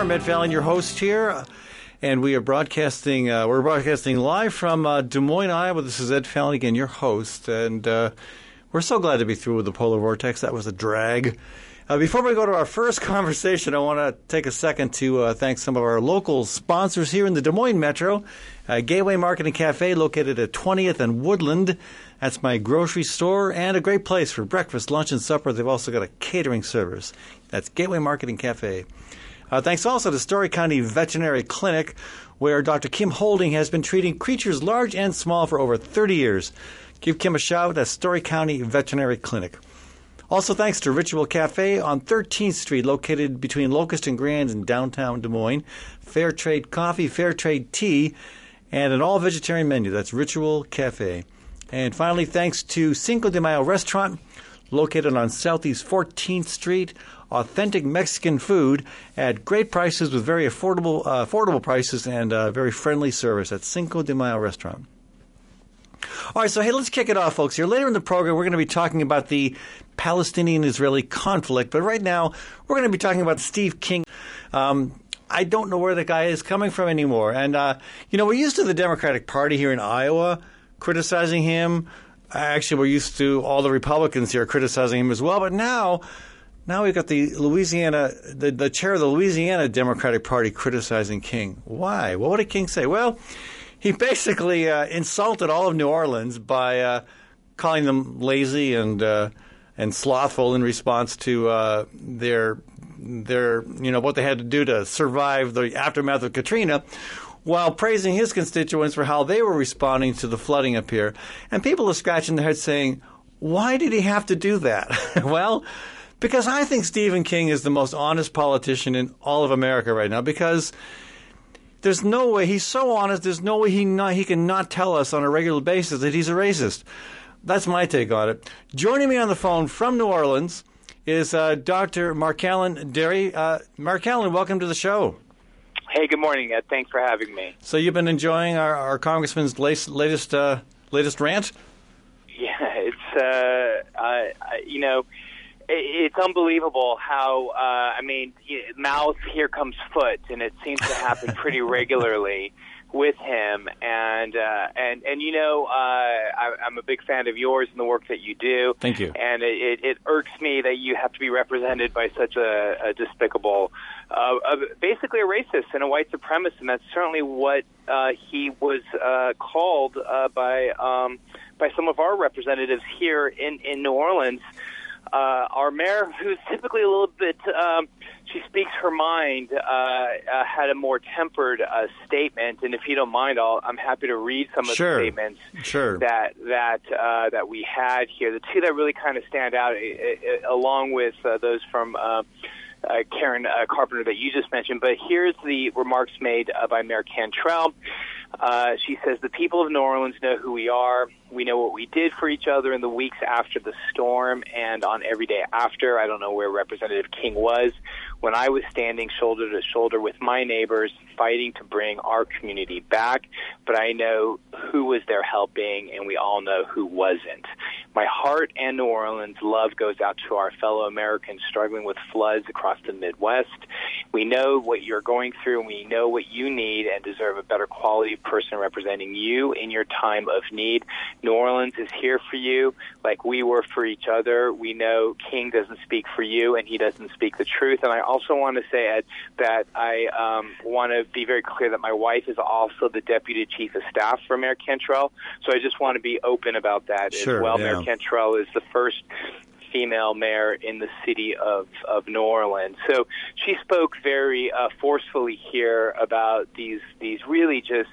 Forum. Ed Fallon, your host here. And we are broadcasting. Uh, we're broadcasting live from uh, Des Moines, Iowa. This is Ed Fallon again, your host, and uh, we're so glad to be through with the polar vortex. That was a drag. Uh, before we go to our first conversation, I want to take a second to uh, thank some of our local sponsors here in the Des Moines Metro. Uh, Gateway Market and Cafe, located at 20th and Woodland. That's my grocery store and a great place for breakfast, lunch, and supper. They've also got a catering service. That's Gateway Market and Cafe. Uh, thanks also to Story County Veterinary Clinic, where Dr. Kim Holding has been treating creatures large and small for over 30 years. Give Kim a shout at Story County Veterinary Clinic. Also, thanks to Ritual Cafe on 13th Street, located between Locust and Grand in downtown Des Moines. Fair trade coffee, fair trade tea, and an all vegetarian menu. That's Ritual Cafe. And finally, thanks to Cinco de Mayo Restaurant, located on Southeast 14th Street. Authentic Mexican food at great prices with very affordable uh, affordable prices and uh, very friendly service at Cinco de Mayo Restaurant. All right, so hey, let's kick it off, folks. Here later in the program, we're going to be talking about the Palestinian-Israeli conflict, but right now we're going to be talking about Steve King. Um, I don't know where the guy is coming from anymore, and uh, you know we're used to the Democratic Party here in Iowa criticizing him. Actually, we're used to all the Republicans here criticizing him as well, but now now we've got the Louisiana, the, the chair of the Louisiana Democratic Party criticizing King. Why? Well, what did King say? Well, he basically uh, insulted all of New Orleans by uh, calling them lazy and uh, and slothful in response to uh, their their you know what they had to do to survive the aftermath of Katrina. While praising his constituents for how they were responding to the flooding up here. And people are scratching their heads saying, why did he have to do that? well, because I think Stephen King is the most honest politician in all of America right now because there's no way he's so honest there's no way he not, he can not tell us on a regular basis that he's a racist. That's my take on it. Joining me on the phone from New Orleans is uh, Dr. Markalain Dery. Uh, Markalain, welcome to the show. Hey, good morning, Ed. Thanks for having me. So you've been enjoying our, our congressman's latest latest, uh, latest rant? Yeah, it's uh, I, I, you know it's unbelievable how uh, I mean, mouth here comes foot, and it seems to happen pretty regularly with him. And uh, and and you know, uh, I, I'm a big fan of yours and the work that you do. Thank you. And it, it, it irks me that you have to be represented by such a, a despicable, uh, a, basically a racist and a white supremacist. And that's certainly what uh, he was uh, called uh, by um, by some of our representatives here in in New Orleans uh, our mayor, who's typically a little bit, um, she speaks her mind, uh, uh, had a more tempered uh, statement. And if you don't mind, I'll, I'm happy to read some of sure. the statements sure. that that uh, that we had here. The two that really kind of stand out, uh, along with uh, those from. Uh, uh, Karen uh, Carpenter that you just mentioned, but here's the remarks made uh, by Mayor Cantrell. Uh, she says, The people of New Orleans know who we are. We know what we did for each other in the weeks after the storm and on every day after. I don't know where Representative King was when I was standing shoulder to shoulder with my neighbors fighting to bring our community back, but I know who was there helping, and we all know who wasn't. My heart and New Orleans love goes out to our fellow Americans struggling with floods across the Midwest. We know what you're going through, and we know what you need and deserve a better quality person representing you in your time of need. New Orleans is here for you like we were for each other. We know King doesn't speak for you, and he doesn't speak the truth. And I also want to say, Ed, that I um, want to be very clear that my wife is also the deputy chief of staff for Mayor Cantrell. So I just want to be open about that sure, as well. Yeah. Mayor Cantrell is the first female mayor in the city of, of New Orleans. So she spoke very uh, forcefully here about these these really just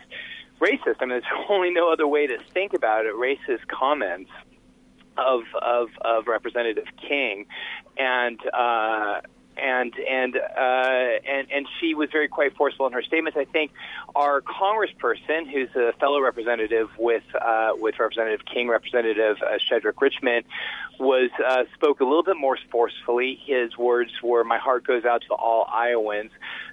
racist. I mean, there's only no other way to think about it. Racist comments of of, of Representative King, and. Uh, and and uh, and and she was very quite forceful in her statements. I think our Congressperson, who's a fellow representative with uh, with Representative King, Representative uh, Shedrick Richmond, was uh, spoke a little bit more forcefully. His words were, "My heart goes out to all Iowans."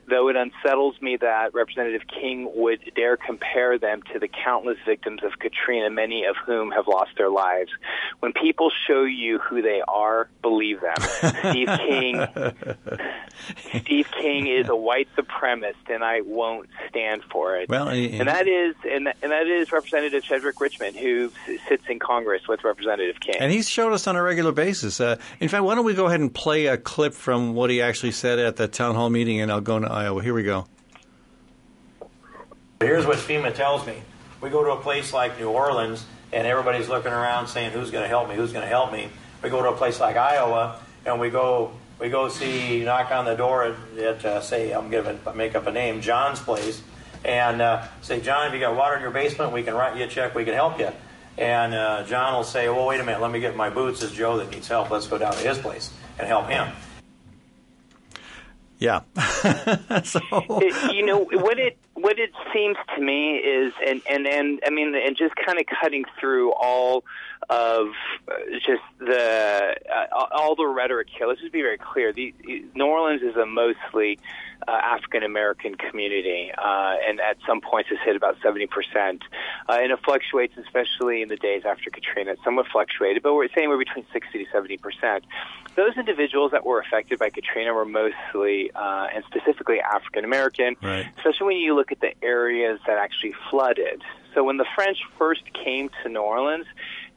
Though it unsettles me that Representative King would dare compare them to the countless victims of Katrina, many of whom have lost their lives. When people show you who they are, believe them. Steve King, Steve King is a white supremacist, and I won't stand for it. Well, and, and that is and that, and that is Representative Chedrick Richmond, who sits in Congress with Representative King. And he's showed us on a regular basis. Uh, in fact, why don't we go ahead and play a clip from what he actually said at the town hall meeting in Algona, Iowa? Here we go. Here's what FEMA tells me. We go to a place like New Orleans, and everybody's looking around saying, "Who's going to help me? Who's going to help me?" We go to a place like Iowa, and we go we go see knock on the door at, at uh, say I'm going to make up a name, John's place, and uh, say, John, if you got water in your basement, we can write you a check. We can help you. And uh, John will say, well, wait a minute, let me get my boots. It's Joe that needs help. Let's go down to his place and help him. Yeah. so it, you know what it what it seems to me is, and and and I mean, and just kind of cutting through all of just the uh, all the rhetoric here. Let's just be very clear. The, New Orleans is a mostly uh, African American community, uh, and at some points has hit about 70%. Uh, and it fluctuates, especially in the days after Katrina. It somewhat fluctuated, but we're saying we're between 60 to 70%. Those individuals that were affected by Katrina were mostly, uh, and specifically African American, right. especially when you look at the areas that actually flooded. So when the French first came to New Orleans,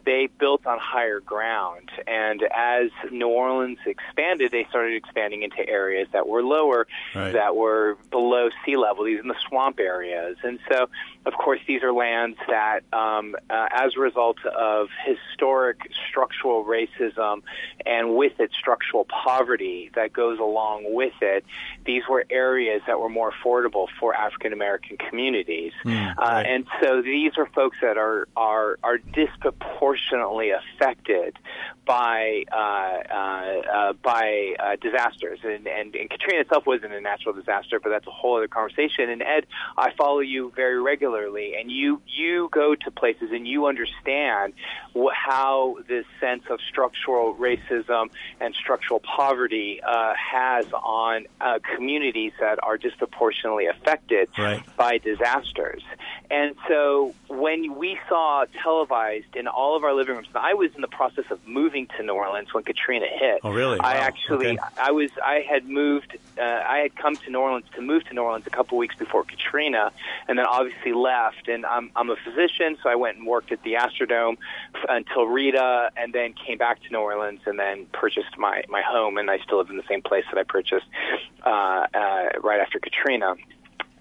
they built on higher ground. And as New Orleans expanded, they started expanding into areas that were lower, right. that were below sea level, these in the swamp areas. And so, of course, these are lands that, um, uh, as a result of historic structural racism and with it structural poverty that goes along with it, these were areas that were more affordable for African American communities. Mm, uh, and so these are folks that are, are, are disproportionately disproportionately affected by uh, uh, uh, by uh, disasters. And, and, and Katrina itself wasn't a natural disaster, but that's a whole other conversation. And Ed, I follow you very regularly, and you you go to places and you understand wh- how this sense of structural racism and structural poverty uh, has on uh, communities that are disproportionately affected right. by disasters. And so when we saw televised in all of our living rooms, I was in the process of moving to New Orleans when Katrina hit. Oh, really? I wow. actually, okay. I was, I had moved, uh, I had come to New Orleans to move to New Orleans a couple weeks before Katrina, and then obviously left. And I'm, I'm a physician, so I went and worked at the Astrodome until Rita, and then came back to New Orleans, and then purchased my my home, and I still live in the same place that I purchased uh, uh, right after Katrina.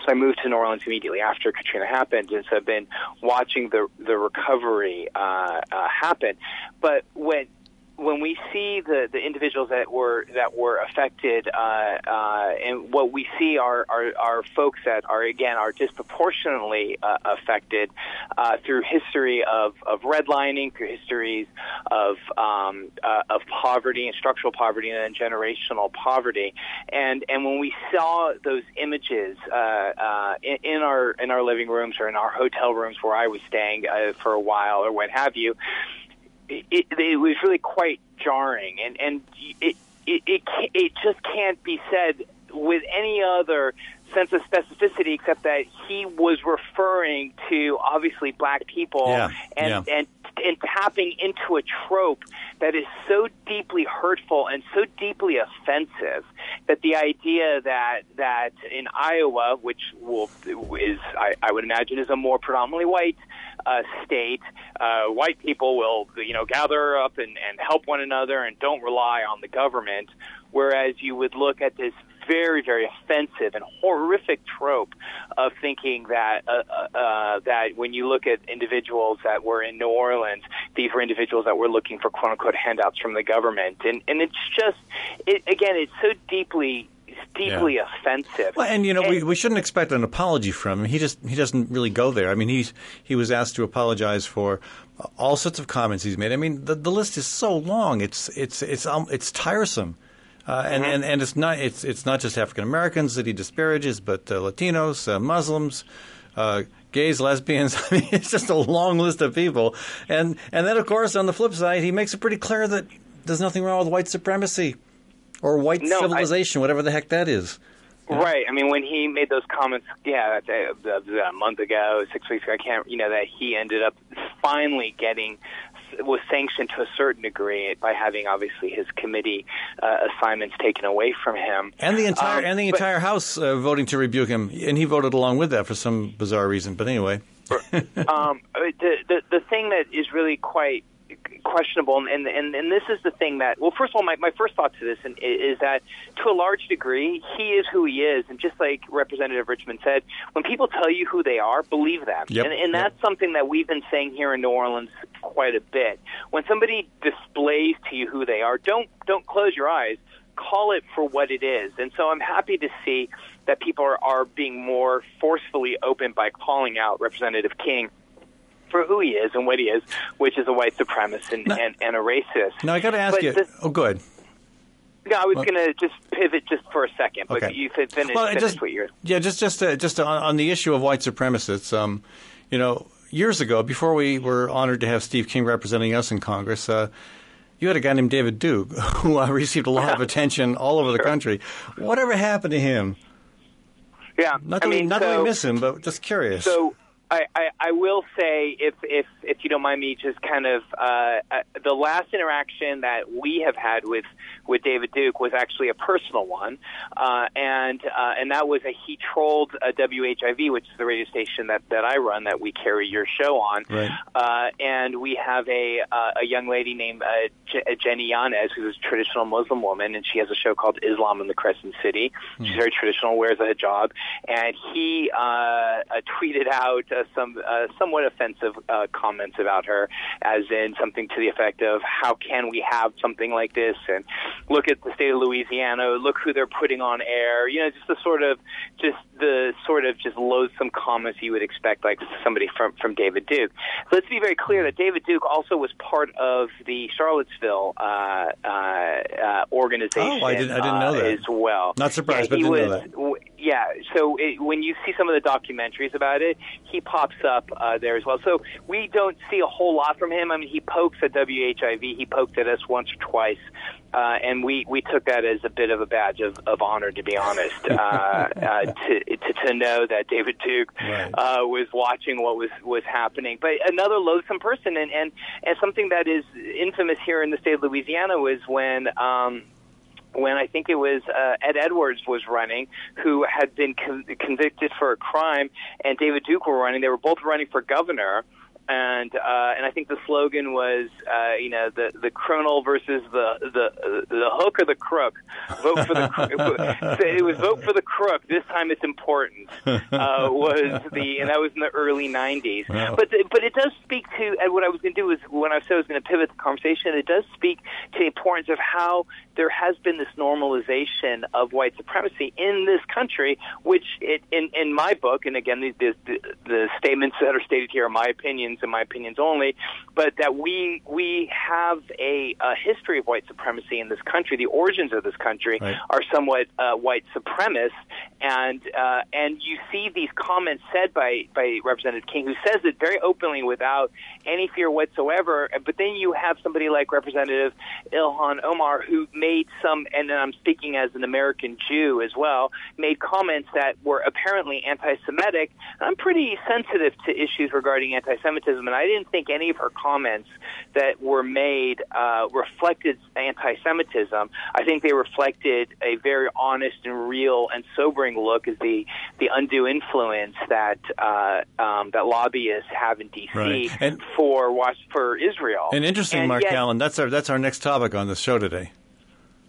So I moved to New Orleans immediately after Katrina happened, and so I've been watching the the recovery uh, uh, happen. But when when we see the, the individuals that were that were affected, uh, uh, and what we see are, are, are folks that are again are disproportionately uh, affected uh, through history of, of redlining, through histories of um, uh, of poverty and structural poverty and generational poverty, and and when we saw those images uh, in, in, our in our living rooms or in our hotel rooms where I was staying for a while or what have you it, it it was really quite jarring, and and it it it, it just can't be said with any other sense of specificity except that he was referring to obviously black people yeah, and yeah. and and tapping into a trope that is so deeply hurtful and so deeply offensive that the idea that that in Iowa, which will is I, I would imagine is a more predominantly white uh, state, uh, white people will you know gather up and, and help one another and don't rely on the government, whereas you would look at this very, very offensive and horrific trope of thinking that uh, uh, that when you look at individuals that were in New Orleans, these were individuals that were looking for quote unquote handouts from the government, and and it's just it, again, it's so deeply deeply yeah. offensive. Well, and you know, and, we, we shouldn't expect an apology from him. He just he doesn't really go there. I mean, he's he was asked to apologize for all sorts of comments he's made. I mean, the the list is so long. It's it's it's um, it's tiresome. Uh, and, Mm-hmm. and and it's not it's it's not just African Americans that he disparages, but uh, Latinos, uh, Muslims, uh, gays, lesbians. I mean, it's just a long list of people. And and then of course on the flip side, he makes it pretty clear that there's nothing wrong with white supremacy or white No, I- civilization, whatever the heck that is. Right. I mean, when he made those comments, yeah, that, that a month ago, six weeks ago. I can't, you know, that he ended up finally getting was sanctioned to a certain degree by having obviously his committee uh, assignments taken away from him, and the entire Um, and the but- entire House uh, voting to rebuke him, and he voted along with that for some bizarre reason. But anyway, um, the, the the thing that is really quite questionable, and and and this is the thing that well, first of all, my my first thought to this and, is that to a large degree, he is who he is, and just like Representative Richmond said, when people tell you who they are, believe them, Yep. and, and Yep. that's something that we've been saying here in New Orleans quite a bit. When somebody displays to you who they are, don't don't close your eyes. Call it for what it is, and so I'm happy to see that people are, are being more forcefully open by calling out Representative King for who he is and what he is, which is a white supremacist and, No. and, and a racist. now I got to ask But you. this- oh, good. No, I was Well- going to just pivot just for a second, but Okay. you fin- finish, Well, finish just- what you're. Yeah, just just uh, just on, on the issue of white supremacists. Um, you know, years ago, before we were honored to have Steve King representing us in Congress, uh, you had a guy named David Duke who uh, received a lot of attention all over the country. Whatever happened to him? Yeah, Not that, I mean, we, not that we miss him, but just curious. So I, I, I will say, if if if you don't mind me, just kind of uh, uh, the last interaction that we have had with with David Duke was actually a personal one, uh, and uh, and that was a he trolled uh, WHIV, which is the radio station that that I run that we carry your show on, Right. uh, and we have a uh, a young lady named uh, J- Jenny Yanez, who's a traditional Muslim woman, and she has a show called Islam in the Crescent City. She's very traditional, wears a hijab, and he uh, uh, tweeted out uh, some uh, somewhat offensive uh, comments about her, as in something to the effect of "How can we have something like this?" and "Look at the state of Louisiana. Look who they're putting on air." You know, just the sort of just the sort of just loathsome comments you would expect, like somebody from from David Duke. Let's be very clear that David Duke also was part of the Charlottesville uh, uh, uh, organization. Oh, I didn't- I didn't know uh, that. as well. Not surprised, yeah, but didn't know that. w- Yeah, so it, when you see some of the documentaries about it, he pops up uh, there as well. So we don't see a whole lot from him. I mean, he pokes at WHIV. He poked at us once or twice. Uh, and we, we took that as a bit of a badge of, of honor, to be honest, uh, uh, to, to to know that David Duke Right. uh, was watching what was was happening. But another loathsome person, and, and and something that is infamous here in the state of Louisiana was when. Um, when I think it was uh, Ed Edwards was running, who had been con- convicted for a crime, and David Duke were running. They were both running for governor, and uh, and I think the slogan was, uh, you know, the the criminal versus the the the hook or the crook. Vote for the. cr- it was vote for the crook. This time it's important. Uh, was the and that was in the early '90s. Wow. But the, but it does speak to and what I was going to do is when I said I was going to pivot the conversation, it does speak to the importance of how there has been this normalization of white supremacy in this country, which it, in in my book, and again, the, the, the statements that are stated here are my opinions and my opinions only, but that we we have a, a history of white supremacy in this country. The origins of this country Right. are somewhat uh, white supremacist, and uh, and you see these comments said by by Representative King, who says it very openly without any fear whatsoever. But then you have somebody like Representative Ilhan Omar, who made some, and I'm speaking as an American Jew as well, made comments that were apparently anti-Semitic. I'm pretty sensitive to issues regarding anti-Semitism, and I didn't think any of her comments that were made uh, reflected anti-Semitism. I think they reflected a very honest and real and sobering look is the the undue influence that uh, um, that lobbyists have in D.C. Right. And- for for Israel. and interesting, And Mark yet- Allen. That's our that's our next topic on the show today.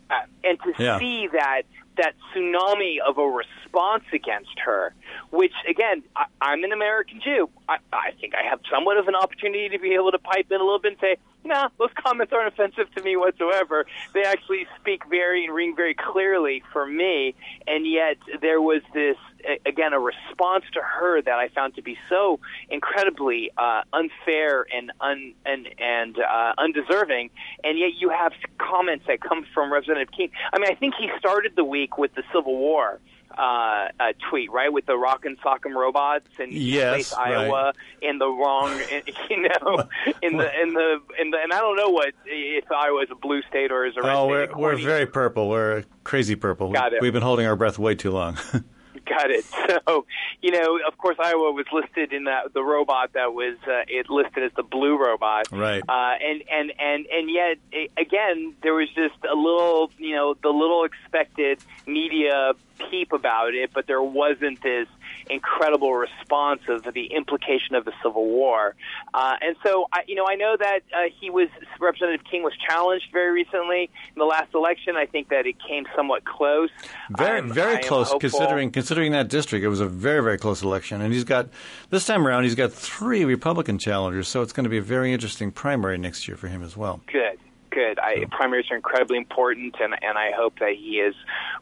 uh, and to Yeah. see that that tsunami of a response against her, which again, I, I'm an American Jew. I, I think I have somewhat of an opportunity to be able to pipe in a little bit and say, "Nah, those comments aren't offensive to me whatsoever." They actually speak very and ring very clearly for me, and yet there was this again a response to her that I found to be so incredibly uh, unfair and un, and and uh, undeserving, and yet you have comments that come from Representative King. I mean, I think he started the week with the Civil War uh, uh, tweet, right, with the Rock 'Em Sock 'Em robots, and Yes, right. Iowa in the wrong, you know, in the in the in the and I don't know what if Iowa is a blue state or is a red oh, state. we're, we're very purple. We're crazy purple. Got it. We've been holding our breath way too long. Got it. So, you know, of course, Iowa was listed in the, the robot that was uh, it listed as the blue robot, Right. Uh, and and and and yet, a- again, there was just a little, you know, the little expected media peep about it, but there wasn't this incredible response of the implication of the Civil War. Uh, and so, I, you know, I know that uh, he was Representative King was challenged very recently in the last election. I think that it came somewhat close. Very, I'm- very close hopeful- considering considering that district. It was a very, very close election, and he's got this time around. He's got three Republican challengers, so it's going to be a very interesting primary next year for him as well. Good, good. I, primaries are incredibly important, and and I hope that he is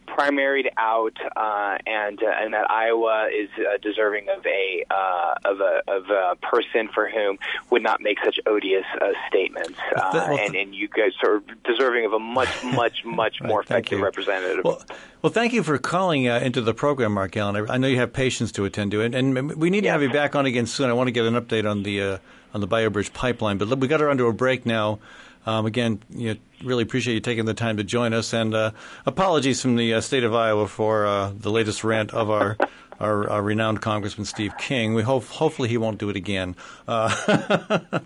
primaried out, uh, and uh, and that Iowa is uh, deserving of a uh, of a of a person for whom would not make such odious uh, statements, uh, and and you guys are deserving of a much much much more Right, effective you. representative. Well, well, thank you for calling uh, into the program, Markalain. I, I know you have patients to attend to, and, and we need to have you back on again soon. I want to get an update on the uh, on the Bayou Bridge pipeline, but we got her under a break now. Um, again, you know, really appreciate you taking the time to join us, and uh, apologies from the uh, state of Iowa for uh, the latest rant of our. Our, our renowned Congressman Steve King. We hope, hopefully, he won't do it again. Uh,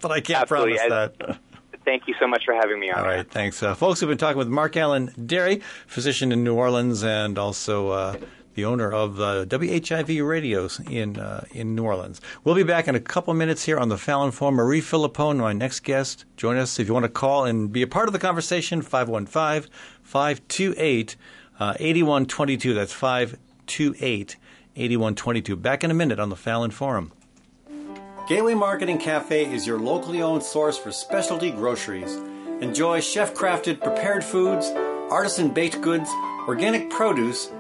but I can't Absolutely. promise that. Thank you so much for having me on. All right, thanks. Uh, folks, we've been talking with Mark Allen Derry, physician in New Orleans and also uh, the owner of uh, WHIV radios in, uh, in New Orleans. We'll be back in a couple minutes here on the Fallon Forum. Marie Filippone, my next guest. Join us if you want to call and be a part of the conversation, 515 528 8122. That's 528 8122. Back in a minute on the Fallon Forum. Gateway Market and Cafe is your locally owned source for specialty groceries. Enjoy chef crafted prepared foods, artisan baked goods, organic produce,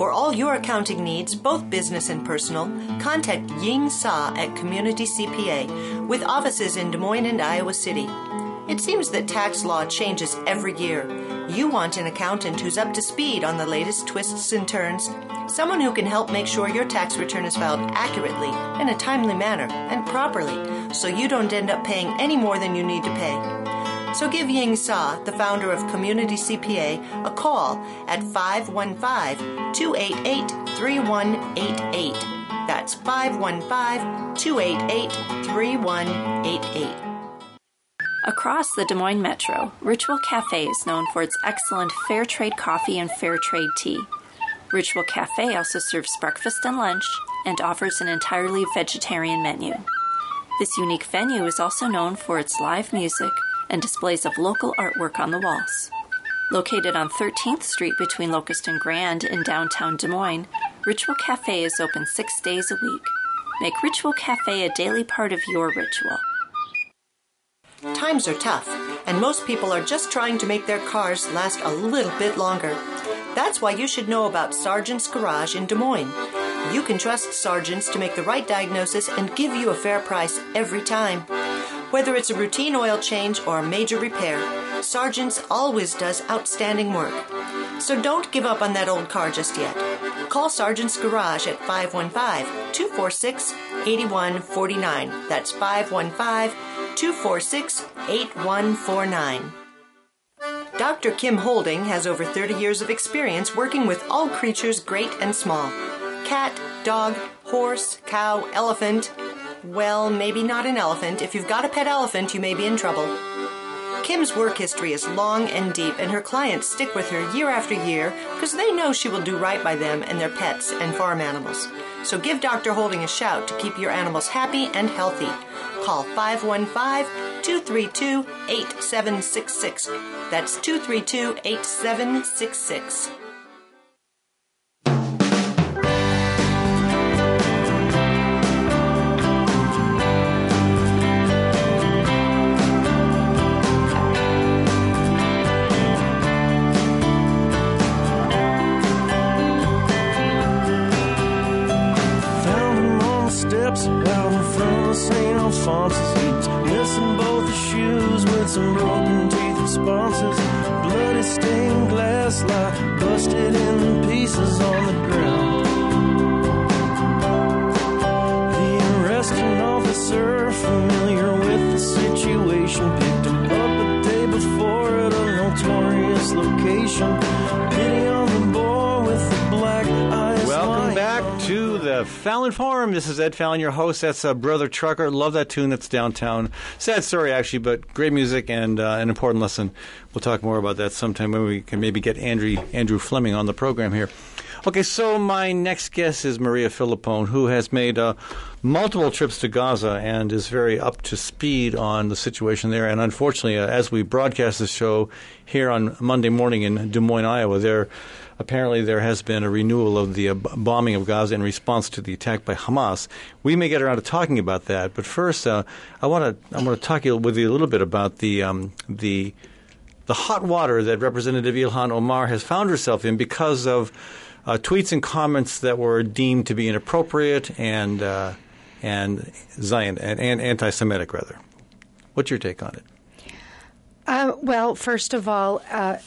For all your accounting needs, both business and personal, contact Ying Sa at Community CPA with offices in Des Moines and Iowa City. It seems that tax law changes every year. You want an accountant who's up to speed on the latest twists and turns, someone who can help make sure your tax return is filed accurately, in a timely manner, and properly, so you don't end up paying any more than you need to pay. So give Ying Sa, the founder of Community CPA, a call at 515 288 3188. That's 515 288 3188. Across the Des Moines Metro, Ritual Cafe is known for its excellent fair trade coffee and fair trade tea. Ritual Cafe also serves breakfast and lunch and offers an entirely vegetarian menu. This unique venue is also known for its live music and displays of local artwork on the walls. Located on 13th Street between Locust and Grand in downtown Des Moines, Ritual Cafe is open six days a week. Make Ritual Cafe a daily part of your ritual. Times are tough, and most people are just trying to make their cars last a little bit longer. That's why you should know about Sargent's Garage in Des Moines. You can trust Sargent's to make the right diagnosis and give you a fair price every time. Whether it's a routine oil change or a major repair, Sargent's always does outstanding work. So don't give up on that old car just yet. Call Sargent's Garage at 515 246 8149. That's 515 246 8149. Dr. Kim Holding has over 30 years of experience working with all creatures great and small cat, dog, horse, cow, elephant. Well, maybe not an elephant. If you've got a pet elephant, you may be in trouble. Kim's work history is long and deep, and her clients stick with her year after year because they know she will do right by them and their pets and farm animals. So give Dr. Holding a shout to keep your animals happy and healthy. Call 515 232 8766. That's 232 8766. St. Alphonsus he's missing both his shoes with some broken teeth responses. Bloody stained glass lie busted in pieces on the ground. Fallon Forum. This is Ed Fallon, your host. That's uh, Brother Trucker. Love that tune that's downtown. Sad story, actually, but great music and uh, an important lesson. We'll talk more about that sometime when we can maybe get Andrew, Andrew Fleming on the program here. Okay, so my next guest is Maria Filippone, who has made uh, multiple trips to Gaza and is very up to speed on the situation there. And unfortunately, uh, as we broadcast this show here on Monday morning in Des Moines, Iowa, there apparently there has been a renewal of the bombing of Gaza in response to the attack by Hamas. We may get around to talking about that, but first, uh, I want to I want to talk with you a little bit about the um, the the hot water that Representative Ilhan Omar has found herself in because of uh, tweets and comments that were deemed to be inappropriate and uh, and Zion and, and anti-Semitic rather. What's your take on it? Uh, well, first of all, uh,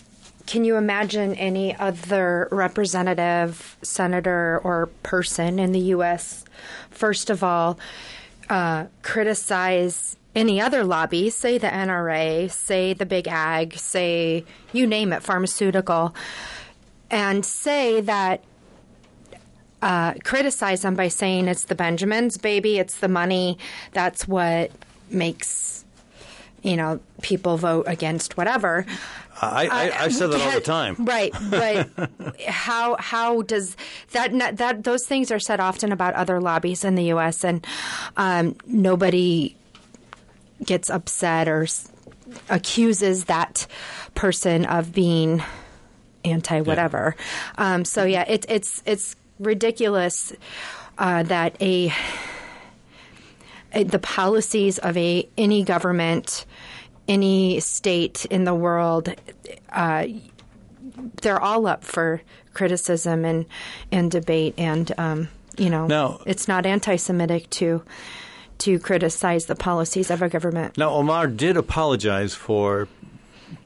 can you imagine any other representative, senator, or person in the U.S., first of all, uh, criticize any other lobby, say the NRA, say the big ag, say you name it, pharmaceutical, and say that uh, criticize them by saying it's the Benjamins, baby, it's the money. That's what makes you know people vote against whatever. I, I, I've said that all the time. Right, but how how does that that those things are said often about other lobbies in the U.S. and um, nobody gets upset or s- accuses that person of being anti whatever. Um, so yeah, it's it's it's ridiculous uh, that a uh, the policies of a any government, any state in the world, uh, they're all up for criticism and and debate. And um, you know, Now- it's not anti-Semitic to to criticize the policies of a government. Now, Omar did apologize for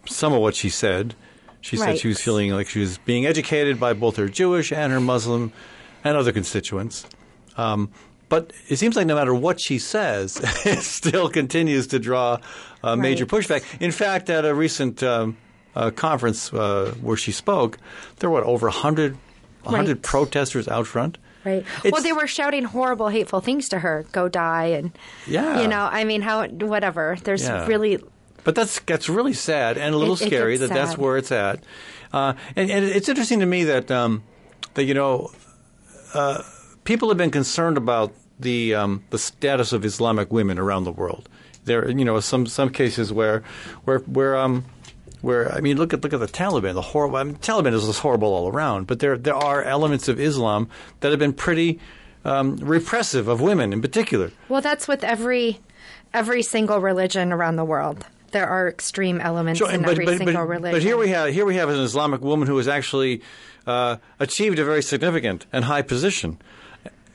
some of what she said. She said she was feeling like she was being educated by both her Jewish and her Muslim and other constituents. Um, but it seems like no matter what she says, it still continues to draw uh, major pushback. In fact, at a recent um, uh, conference uh, where she spoke, there were what, over 100, 100 Right. protesters out front. Right. It's- well, they were shouting horrible, hateful things to her. Go die, and Yeah. you know, I mean, how whatever. There's Yeah. really But that's that's really sad and a little It- it scary gets that that's where it's at. Uh, and, and it's interesting to me that um, that you know uh, people have been concerned about the um, the status of Islamic women around the world. There, you know, some some cases where where where um. Where I mean, look at look at the Taliban. The horrible I mean, Taliban is just horrible all around, but there there are elements of Islam that have been pretty um, repressive of women in particular. well, that's with every every single religion around the world. There are extreme elements Sure, in but, every but, single but, religion. but here we have here we have an Islamic woman who has actually uh, achieved a very significant and high position,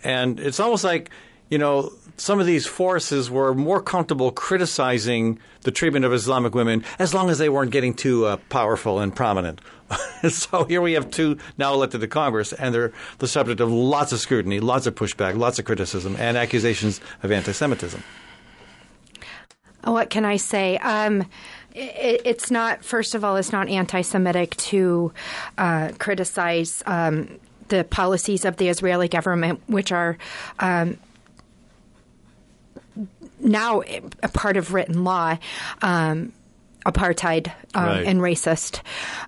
and it's almost like you know some of these forces were more comfortable criticizing the treatment of Islamic women as long as they weren't getting too uh, powerful and prominent. so here we have two now elected to Congress, and they're the subject of lots of scrutiny, lots of pushback, lots of criticism, and accusations of anti-Semitism. What can I say? Um, it, it's not. First of all, it's not anti-Semitic to uh, criticize um, the policies of the Israeli government, which are um, now a part of written law. Um, apartheid um, Right. and racist.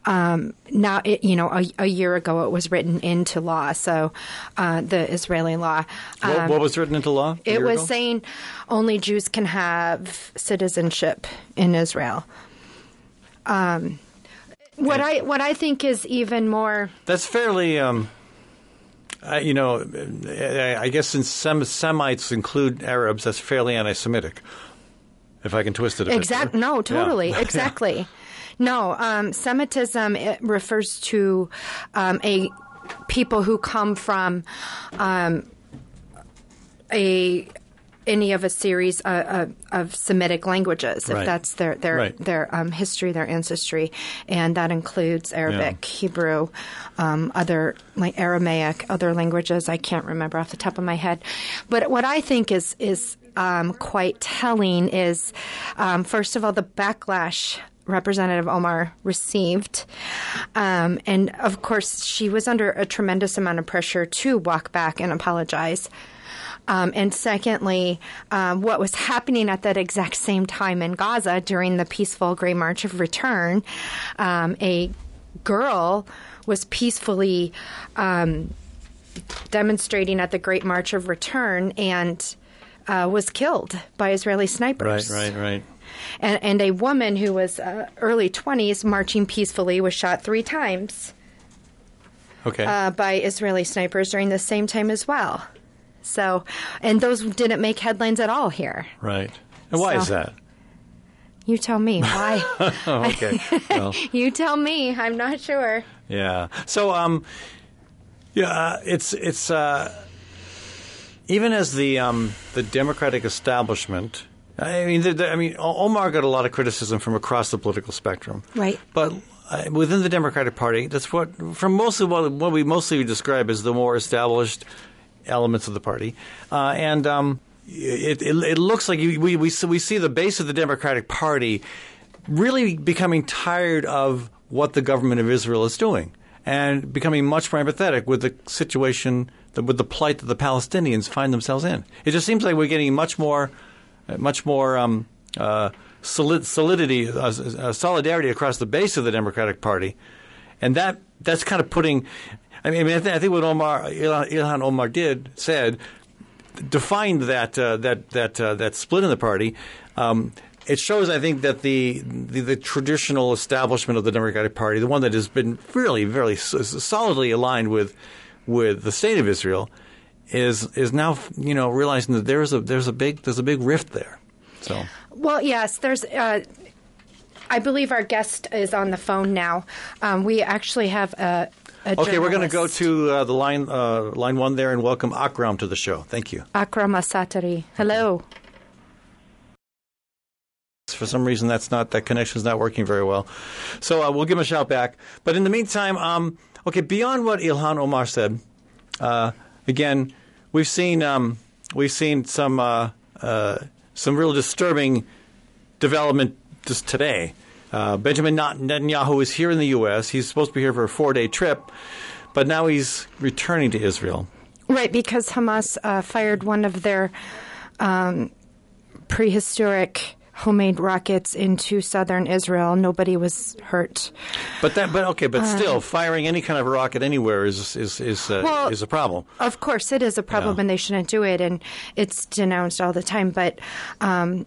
Um, now, it, you know, a, a year ago it was written into law. So, uh, the Israeli law. what, Um, what was written into law? it was ago? saying only Jews can have citizenship in Israel. Um, what I what I think is even more That's fairly, um, uh, you know, I I guess since Sem- Semites include Arabs, that's fairly anti-Semitic. If I can twist it a bit. no totally Yeah. exactly no um, Semitism it refers to um, a people who come from um, a any of a series uh, uh, of Semitic languages, if Right. that's their their Right. their um, history, their ancestry, and that includes Arabic, Hebrew, um, other like Aramaic, other languages. I can't remember off the top of my head, but what I think is is um, quite telling is, um, first of all, the backlash. Representative Omar received. Um, and of course, she was under a tremendous amount of pressure to walk back and apologize. Um, and secondly, um, what was happening at that exact same time in Gaza during the peaceful Great March of Return, um, a girl was peacefully um, demonstrating at the Great March of Return and uh, was killed by Israeli snipers. Right, right, right. And, and a woman who was uh, early 20s marching peacefully was shot three times Okay. uh, by Israeli snipers during the same time as well. So, and those didn't make headlines at all here. right. And why is that? You tell me why. Oh, okay. well, you tell me. I'm not sure. yeah. So, um, yeah, uh, it's it's uh, even as the um, the Democratic establishment. I mean, the, the, I mean, Omar got a lot of criticism from across the political spectrum. Right. But uh, within the Democratic Party, that's what from mostly what, what we mostly describe as the more established elements of the party, uh, and um, it, it it looks like we we we see, the base of the Democratic Party really becoming tired of what the government of Israel is doing and becoming much more empathetic with the situation, with the plight that the Palestinians find themselves in. It just seems like we're getting much more, much more um, uh, solid, solidity, uh, uh, solidarity across the base of the Democratic Party, and that that's kind of putting. I mean, I, mean, I, think, I think what Omar Ilhan, Ilhan Omar did said defined that uh, that that uh, that split in the party. Um, it shows, I think, that the, the the traditional establishment of the Democratic Party, the one that has been really, very solidly aligned with with the state of Israel, is is now you know realizing that there's a there's a big there's a big rift there. So Well, yes, there's. Uh, I believe our guest is on the phone now. Um, we actually have a. okay, we're going to go to uh, the line uh, line one there and welcome Akram to the show. Thank you. Akram Asatari. Hello. For some reason, that's not that connection's not working very well. So uh, we'll give him a shout back. But in the meantime, um, okay, beyond what Ilhan Omar said, uh, again, we've seen um, we've seen some uh, uh, some real disturbing development just today. Uh, Benjamin Netanyahu is here in the U.S. He's supposed to be here for a four-day trip, but now he's returning to Israel. Right, because Hamas uh, fired one of their um, prehistoric homemade rockets into southern Israel. Nobody was hurt. But that, but okay, but still, firing any kind of a rocket anywhere is is is uh, Well- is a problem. Of course, it is a problem, Yeah. and they shouldn't do it, and it's denounced all the time. But um,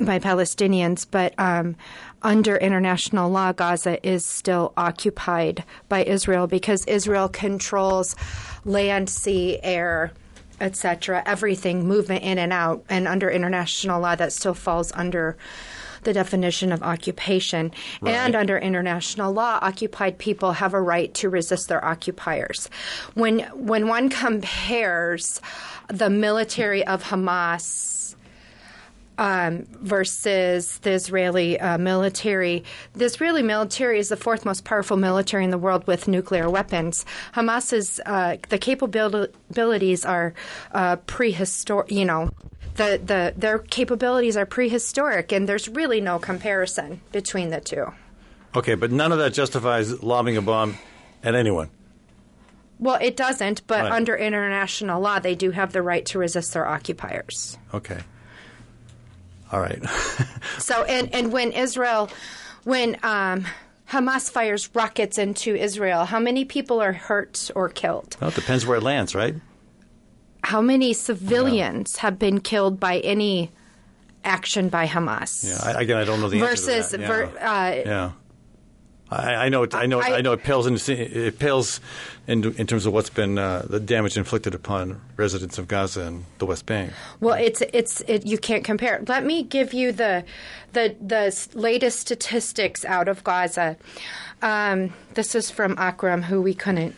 by Palestinians, but um, under international law, Gaza is still occupied by Israel because Israel controls land, sea, air, etc., everything, movement in and out, and under international law, that still falls under. The definition of occupation. And under international law, occupied people have a right to resist their occupiers. When when one compares the military of Hamas um, versus the Israeli uh, military. The Israeli military is the fourth most powerful military in the world with nuclear weapons. Hamas's uh, the capabilities are uh, prehistoric. You know, the, the their capabilities are prehistoric, and there's really no comparison between the two. Okay, but none of that justifies lobbing a bomb at anyone. Well, it doesn't, but Right. under international law, they do have the right to resist their occupiers. Okay. All right. So, and, and when Israel, when um, Hamas fires rockets into Israel, how many people are hurt or killed? well, it depends where it lands, right? How many civilians have been killed by any action by Hamas? Yeah. I, again, I don't know the answer Versus, to that. ver- uh, yeah. I, I know. It, I know. I- I, know. It pales in. It pales in, in terms of what's been uh, the damage inflicted upon residents of Gaza and the West Bank. Well, it's it's it, you can't compare. Let me give you the the the latest statistics out of Gaza. Um, this is from Akram, who we couldn't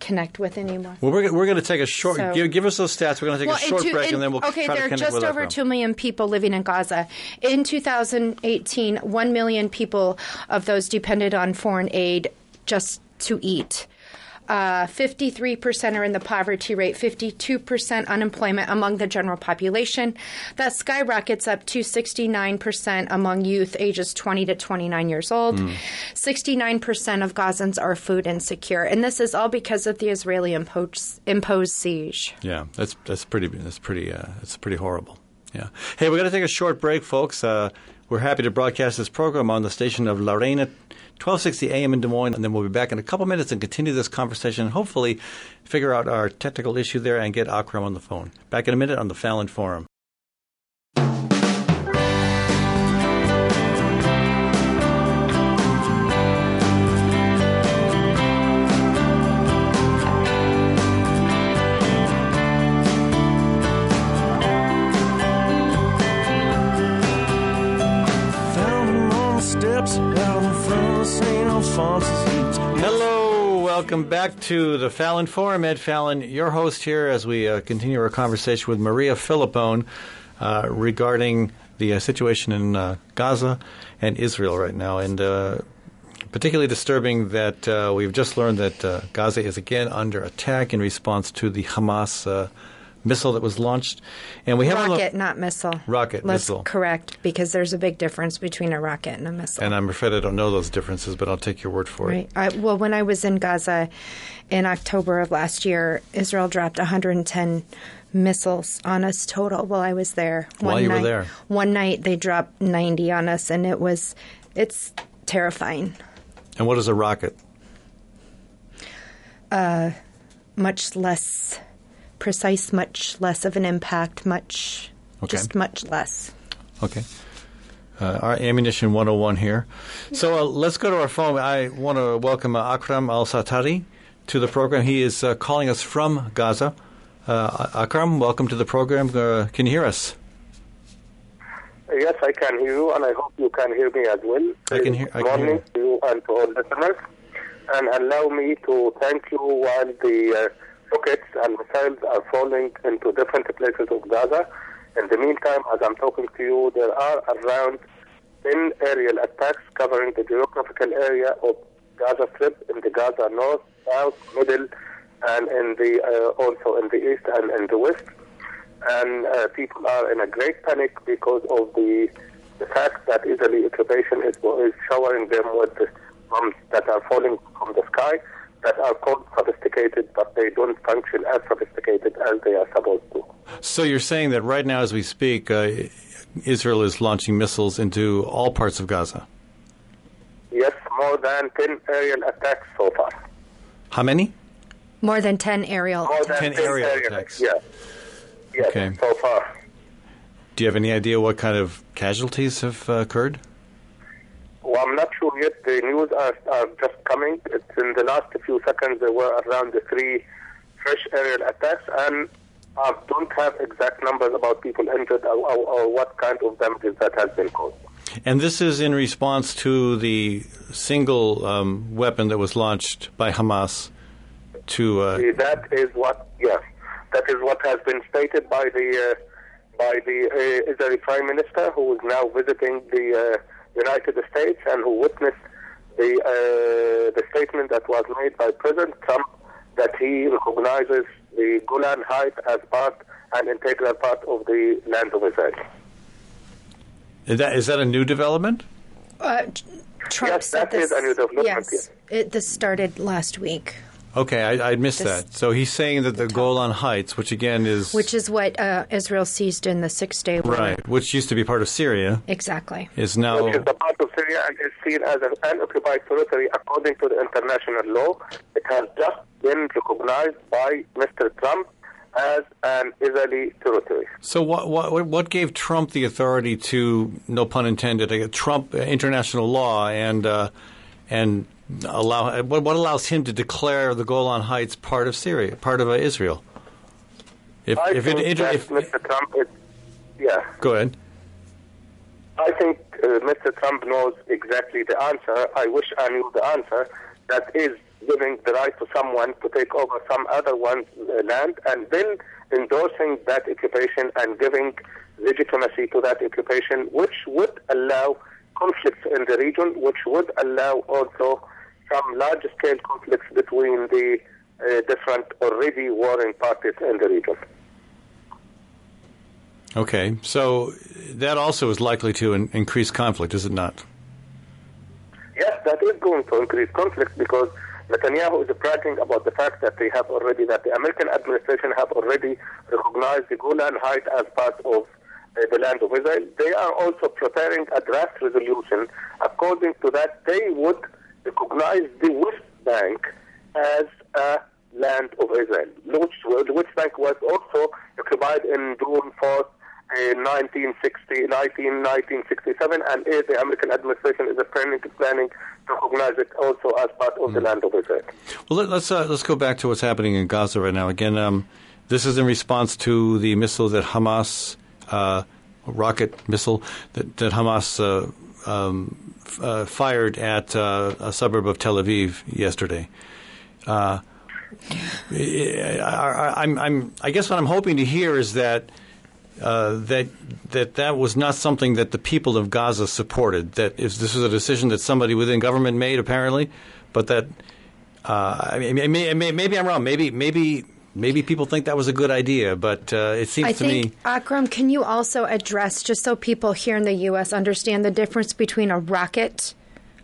connect with anymore. Well, we're, we're going to take a short. So- give, give us those stats. We're going to take Well, a short two- break, in- and then we'll okay. try to there are just over two million people living in Gaza. In 2018, one million people of those depended on foreign aid just to eat. Uh, 53% are in the poverty rate, 52% unemployment among the general population. That skyrockets up to 69% among youth ages 20 to 29 years old. 69% of Gazans are food insecure. And this is all because of the Israeli imposed, imposed siege. Yeah, that's that's pretty that's pretty uh, that's pretty horrible. Yeah. Hey, we're going to take a short break, folks. Uh, we're happy to broadcast this program on the station of Lorena, 1260 AM in Des Moines, and then we'll be back in a couple minutes and continue this conversation and hopefully figure out our technical issue there and get Akram on the phone. Back in a minute on the Fallon Forum. Welcome back to the Fallon Forum. Ed Fallon, your host here as we uh, continue our conversation with Maria Filippone uh, regarding the uh, situation in uh, Gaza and Israel right now. And uh, particularly disturbing that uh, we've just learned that Gaza is again under attack in response to the Hamas missile that was launched. And we have Rocket, not missile. Rocket, Let's missile. correct because there's a big difference between a rocket and a missile. and I'm afraid I don't know those differences, but I'll take your word for it. Right. it. I, well, when I was in Gaza in October of last year, Israel dropped 110 missiles on us total while I was there. While you were there. One night they dropped 90 on us, and it was, it's terrifying. And what is a rocket? Uh, much less precise, much less of an impact, much, Okay. just much less. Okay. Uh, our ammunition 101 here. So uh, let's go to our phone. I want to welcome uh, Akram Al Satarri to the program. He is uh, calling us from Gaza. Uh, Akram, welcome to the program. Uh, can you hear us? Yes, I can hear you, and I hope you can hear me as well. I can hear- I Good can hear morning to you and to all listeners. And allow me to thank you while the uh, rockets and missiles are falling into different places of Gaza. In the meantime, as I'm talking to you, there are around 10 aerial attacks covering the geographical area of Gaza Strip in the Gaza North, South, Middle, and in the uh, also in the East and in the West and uh, people are in a great panic because of the the fact that Israeli occupation is, is showering them with bombs that are falling from the sky that are called sophisticated, but they don't function as sophisticated as they are supposed to. So you're saying that right now, as we speak, uh, Israel is launching missiles into all parts of Gaza. Yes, more than 10 aerial attacks so far. How many? More than 10 aerial. More than 10 aerial attacks. Yes. Yes, Okay. so far. Do you have any idea what kind of casualties have uh, occurred? Well, I'm not sure yet. The news are, are just coming. It's in the last few seconds, there were around the three fresh aerial attacks, and I don't have exact numbers about people injured or, or, or what kind of damages that has been caused. And this is in response to the single um, weapon that was launched by Hamas to. Uh, That is what, yes, that is what has been stated by the uh, by the uh, Israeli Prime Minister, who is now visiting the uh, United States and who witnessed the uh, the statement that was made by President Trump that he recognizes the Golan Heights as part an integral part of the land of Israel. is, that, is that a new development? Uh, Trump Yes, said that this. is a new development, Yes, yes. it, this started last week, Okay, I, I missed This- that. So he's saying that the Golan Heights, which again is which is what uh, Israel seized in the Six Day War. right, which used to be part of Syria, Exactly. is now which is a part of Syria and is seen as an unoccupied territory according to the international law. It has just been recognized by Mr. Trump as an Israeli territory. So what, what what gave Trump the authority to, no pun intended, uh, Trump uh, international law and uh, and allow what, what allows him to declare the Golan Heights part of Syria, part of uh, Israel? If, I if think it, that if, Mr. Trump is, yeah, go ahead. I think uh, Mr. Trump knows exactly the answer. I wish I knew the answer. That is giving the right to someone to take over some other one's uh, land and then endorsing that occupation and giving legitimacy to that occupation, which would allow conflicts in the region, which would allow also some large-scale conflicts between the uh, different already warring parties in the region. Okay, so that also is likely to in- increase conflict, is it not? Yes, that is going to increase conflict because Netanyahu is bragging about the fact that they have already, that the American administration have already recognized the Golan Heights as part of uh, the land of Israel. They are also preparing a draft resolution. According to that, they would recognize the West Bank as a land of Israel. Which, the West Bank was also occupied in June 4th, uh, 1960, 19, 1967, and the American administration is planning, planning to recognize it also as part of the land of Israel. Well, let, us uh, let's go back to what's happening in Gaza right now. Again, um, this is in response to the missile that Hamas, uh, rocket missile that, that Hamas uh, um, uh, fired at uh, a suburb of Tel Aviv yesterday. I, I'm, I'm, I guess what I'm hoping to hear is that uh, that that that was not something that the people of Gaza supported. That is, this was a decision that somebody within government made, apparently, but that uh, I mean, may, may, maybe I'm wrong. Maybe maybe maybe people think that was a good idea, but uh, it seems I to think, me. Akram, can you also address, just so people here in the U.S. understand the difference between a rocket,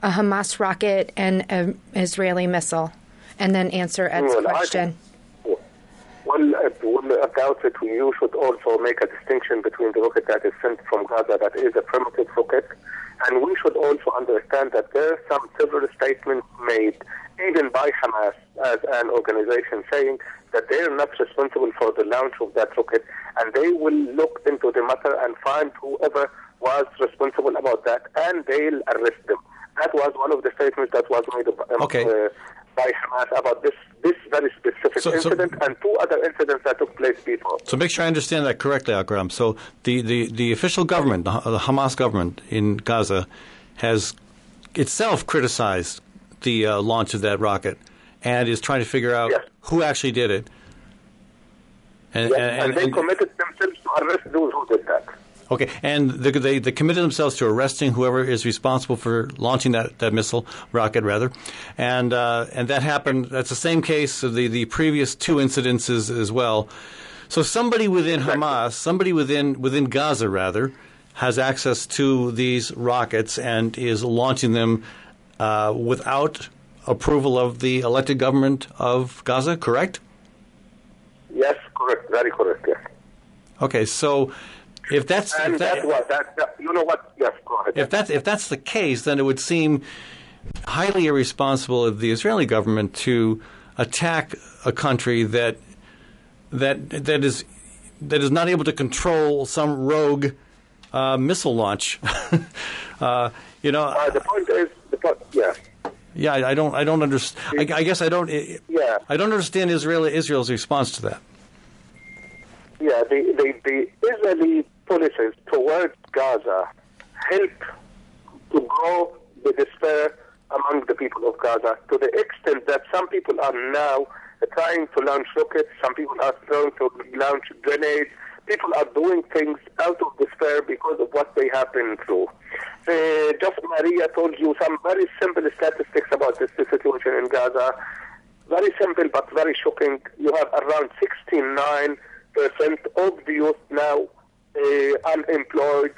a Hamas rocket, and an Israeli missile, and then answer Ed's Well, I question? Well, uh, well, about it, you should also make a distinction between the rocket that is sent from Gaza, that is a primitive rocket, and we should also understand that there are some several statements made, even by Hamas as an organization, saying that they are not responsible for the launch of that rocket, and they will look into the matter and find whoever was responsible about that, and they'll arrest them. That was one of the statements that was made um, Okay. uh, by Hamas about this this very specific So- so- incident and two other incidents that took place before. So make sure I understand that correctly, Akram. So the, the, the official government, the, the Hamas government in Gaza, has itself criticized the uh, launch of that rocket and is trying to figure out Yes. who actually did it. And, Yes, and- and, they and- committed themselves to arrest those who did that. Okay, and they, they, they committed themselves to arresting whoever is responsible for launching that, that missile rocket, rather, and uh, and that happened. That's the same case of the, the previous two incidences as well. So somebody within Hamas, somebody within within Gaza, rather, has access to these rockets and is launching them uh, without approval of the elected government of Gaza. Correct? Yes, correct, very correct. Yes, Okay, so if that's and if that, that was that, that. You know what? Yes, ahead. If that's if that's the case, then it would seem highly irresponsible of the Israeli government to attack a country that that that is that is not able to control some rogue uh, missile launch. uh, you know, Uh, the point is, point, yeah, yeah, I, I don't, I don't understand. I, I guess I don't. Yeah. I don't understand Israel. Israel's response to that. yeah. The, the the Israeli policies towards Gaza help to grow the despair among the people of Gaza to the extent that some people are now trying to launch rockets, some people are trying to launch grenades. People are doing things out of despair because of what they have been through. Uh, just Maria told you some very simple statistics about this situation in Gaza. Very simple but very shocking. You have around 69% of the youth now uh, unemployed,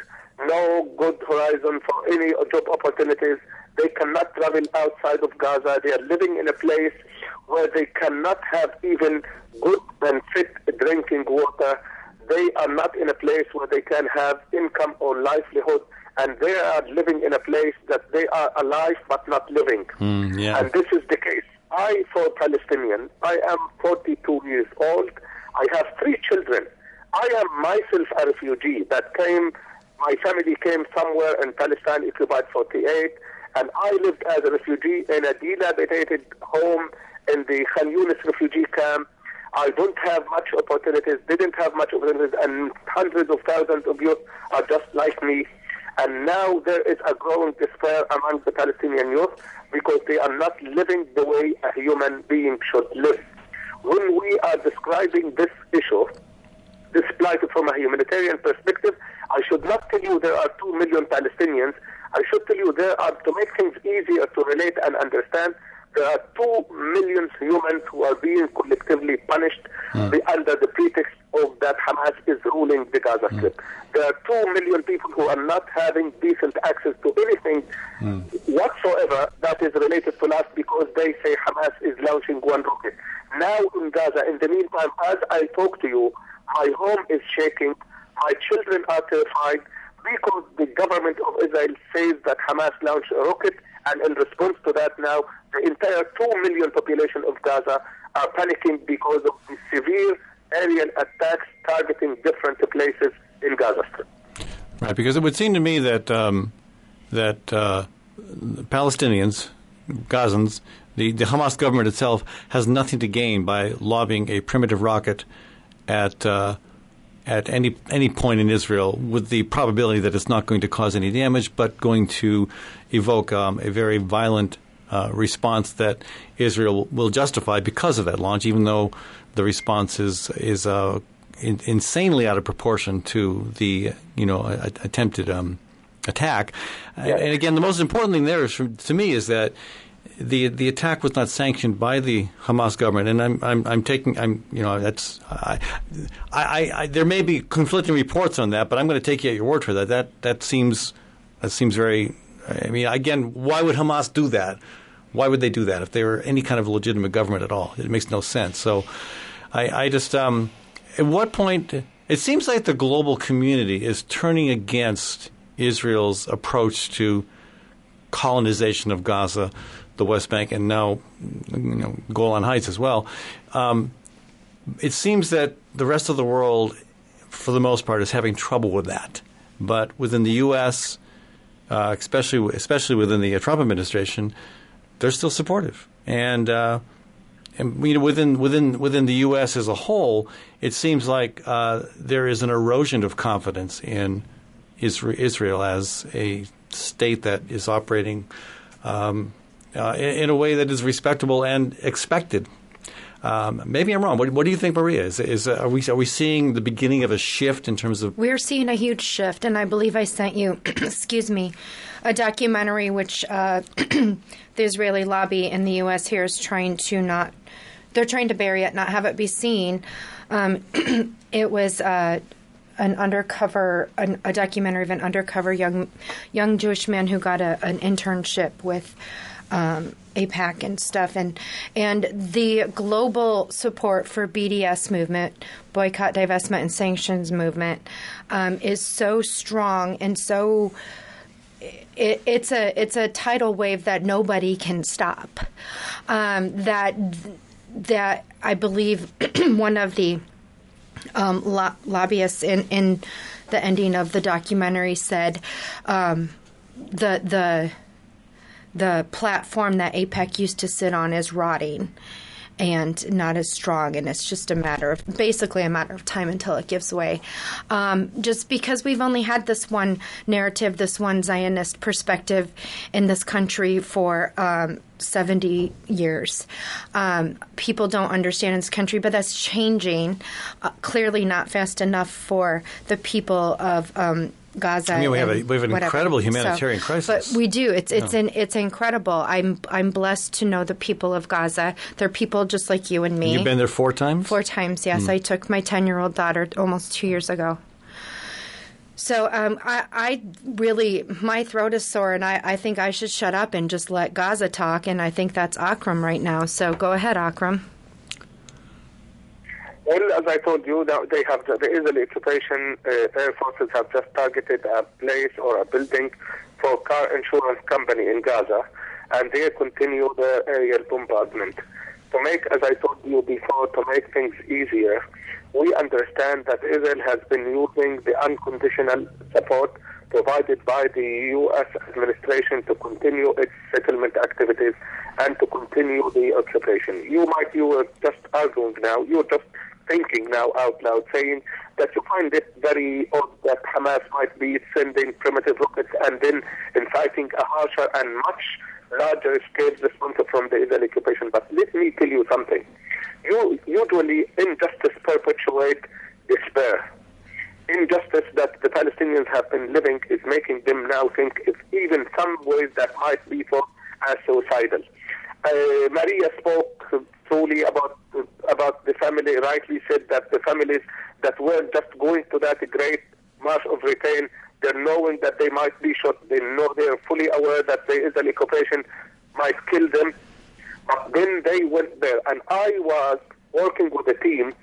no good horizon for any job opportunities. They cannot travel outside of Gaza. They are living in a place where they cannot have even good and fit drinking water. They are not in a place where they can have income or livelihood, and they are living in a place that they are alive but not living. Hmm, yeah. And this is the case. I, for Palestinian, I am 42 years old. I have three children. I am myself a refugee that came, my family came somewhere in Palestine, occupied 48, and I lived as a refugee in a dilapidated home in the Khan Yunis refugee camp. I don't have much opportunities, didn't have much opportunities, and hundreds of thousands of youth are just like me. And now there is a growing despair among the Palestinian youth because they are not living the way a human being should live. When we are describing this issue, this plight from a humanitarian perspective, I should not tell you there are two million Palestinians. I should tell you there are, to make things easier to relate and understand, there are two million humans who are being collectively punished hmm. the, under the pretext of that Hamas is ruling the Gaza hmm. Strip. There are two million people who are not having decent access to anything hmm. whatsoever that is related to us because they say Hamas is launching one rocket. Now in Gaza, in the meantime, as I talk to you, my home is shaking, my children are terrified because the government of Israel says that Hamas launched a rocket, and in response to that now, the entire 2 million population of Gaza are panicking because of the severe aerial attacks targeting different places in Gaza Strip. Right, because it would seem to me that um, that uh, Palestinians, Gazans, the, the Hamas government itself has nothing to gain by lobbing a primitive rocket at uh, at any any point in Israel, with the probability that it's not going to cause any damage, but going to evoke um, a very violent uh, response that Israel will justify because of that launch, even though the response is is uh, in, insanely out of proportion to the you know a, attempted um, attack. And again, the most important thing there is to me is that the the attack was not sanctioned by the Hamas government, and I'm I'm, I'm taking I'm you know that's I, I, I there may be conflicting reports on that, but I'm going to take you at your word for that. That that seems that seems very. I mean, again, why would Hamas do that? Why would they do that if they were any kind of legitimate government at all? It makes no sense. So, I, I just um, at what point it seems like the global community is turning against Israel's approach to colonization of Gaza, the West Bank, and now you know, Golan Heights as well. Um, it seems that the rest of the world, for the most part, is having trouble with that. But within the U.S., uh, especially especially within the Trump administration, they're still supportive. And, uh, and you know, within within within the U.S. as a whole, it seems like uh, there is an erosion of confidence in Israel as a state that is operating um, uh, in, in a way that is respectable and expected. Um, maybe I'm wrong. What, what do you think, Maria? Is, is uh, are we are we seeing the beginning of a shift in terms of We're seeing a huge shift, and I believe I sent you, excuse me, a documentary which uh, the Israeli lobby in the U.S. here is trying to not, they're trying to bury it, not have it be seen. Um, it was uh, an undercover, an, a documentary of an undercover young, young Jewish man who got a, an internship with. Um, AIPAC and stuff, and and the global support for BDS movement, boycott, divestment, and sanctions movement, um, is so strong and so. It, it's a it's a tidal wave that nobody can stop. Um, that that I believe one of the um, lo- lobbyists in, in the ending of the documentary said um, the the the platform that AIPAC used to sit on is rotting and not as strong, and it's just a matter of basically a matter of time until it gives way. Um, just because we've only had this one narrative, this one Zionist perspective in this country for um, 70 years. Um, people don't understand in this country, but that's changing. Uh, clearly, not fast enough for the people of um, Gaza. I mean, we have a- we have an whatever. incredible humanitarian So- crisis. But we do. It's it's in, it's incredible. I'm I'm blessed to know the people of Gaza. They're people just like you and me. You've been there four times. Four times, yes. I took my 10 year old daughter almost two years ago. So um, I, I really, my throat is sore, and I, I think I should shut up and just let Gaza talk, and I think that's Akram right now. So go ahead, Akram. Well, as I told you, they have the, the Israeli occupation uh, air forces have just targeted a place or a building for car insurance company in Gaza, and they continue their aerial bombardment. To make, as I told you before, to make things easier, we understand that Israel has been using the unconditional support provided by the U.S. administration to continue its settlement activities and to continue the occupation. You might, you were just arguing now, you just thinking now out loud, saying that you find it very odd that Hamas might be sending primitive rockets and then inciting a harsher and much larger scale response from the Israeli occupation. But let me tell you something. You, usually, injustice perpetuate despair. Injustice that the Palestinians have been living is making them now think if even some ways that might be thought as suicidal. Uh, Maria spoke truly about about the family. Rightly said that the families that were just going to that great march of return, they're knowing that they might be shot. They know they're fully aware that the Israeli occupation might kill them. But then they went there, and I was working with a team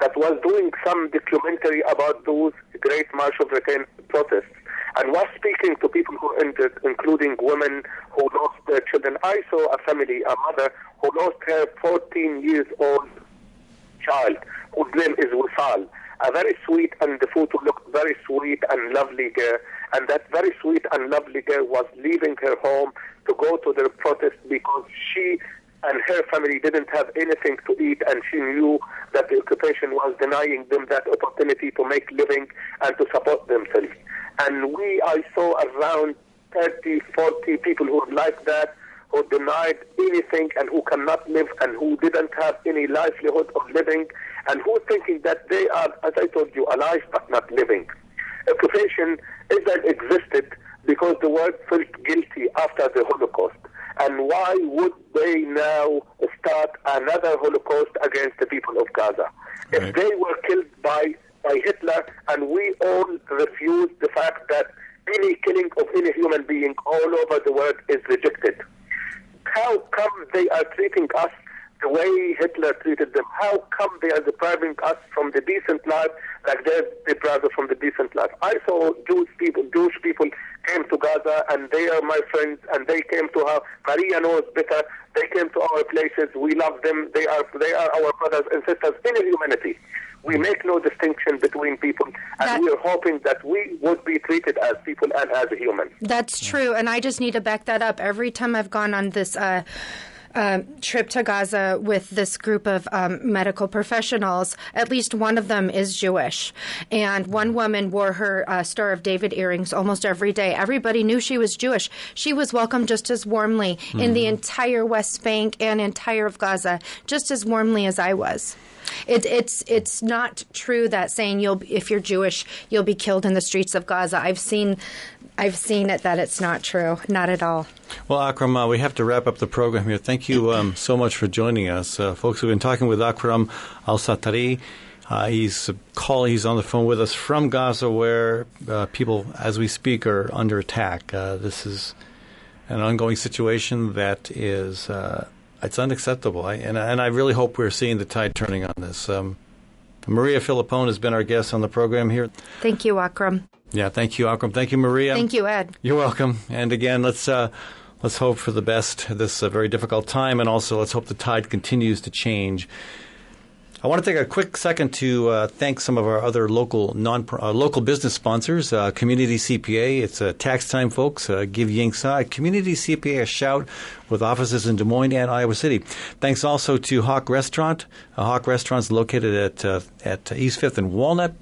that was doing some documentary about those great March of Return protests and was speaking to people who entered, including women who lost their children. I saw a family, a mother who lost her 14 years old child, whose name is Wisal. A very sweet and the photo looked very sweet and lovely girl. And that very sweet and lovely girl was leaving her home to go to the protest because and her family didn't have anything to eat and she knew that the occupation was denying them that opportunity to make living and to support themselves. And we, I saw around 30, 40 people who were like that, who denied anything and who cannot live and who didn't have any livelihood of living and who thinking that they are, as I told you, alive but not living. Occupation Israel existed because the world felt guilty after the Holocaust. And why would they now start another Holocaust against the people of Gaza? Right. If they were killed by, by Hitler and we all refuse the fact that any killing of any human being all over the world is rejected, how come they are treating us the way Hitler treated them. How come they are depriving us from the decent life like they're deprived from the decent life? I saw Jewish people, Jewish people came to Gaza and they are my friends and they came to her. Maria knows better. They came to our places. We love them. They are they are our brothers and sisters in humanity. We make no distinction between people, and that, we're hoping that we would be treated as people and as humans. That's true, and I just need to back that up. Every time I've gone on this uh, um, trip to Gaza with this group of um, medical professionals, at least one of them is Jewish. And one woman wore her uh, Star of David earrings almost every day. Everybody knew she was Jewish. She was welcomed just as warmly mm-hmm. in the hmm. entire West Bank and entire of Gaza, just as warmly as I was. It, it's it's not true that saying you'll if you're Jewish you'll be killed in the streets of Gaza. I've seen I've seen it that it's not true, not at all. Well, Akram, uh, we have to wrap up the program here. Thank you um, so much for joining us, uh, folks. We've been talking with Akram Al Satarri. Uh, he's calling. He's on the phone with us from Gaza, where uh, people, as we speak, are under attack. Uh, this is an ongoing situation that is uh, it's unacceptable, I, and and I really hope we're seeing the tide turning on this. Um, Maria Filippone has been our guest on the program here. Thank you, Akram. Yeah, thank you, Akram. Thank you, Maria. Thank you, Ed. You're welcome. And again, let's uh, let's hope for the best this uh, very difficult time, and also let's hope the tide continues to change. I want to take a quick second to uh, thank some of our other local non uh, local business sponsors. Uh, Community CPA, it's uh, tax time, folks. Uh, give Yingsa Community CPA a shout with offices in Des Moines and Iowa City. Thanks also to HoQ Restaurant. Uh, HoQ Restaurant's located at at East Fifth and Walnut.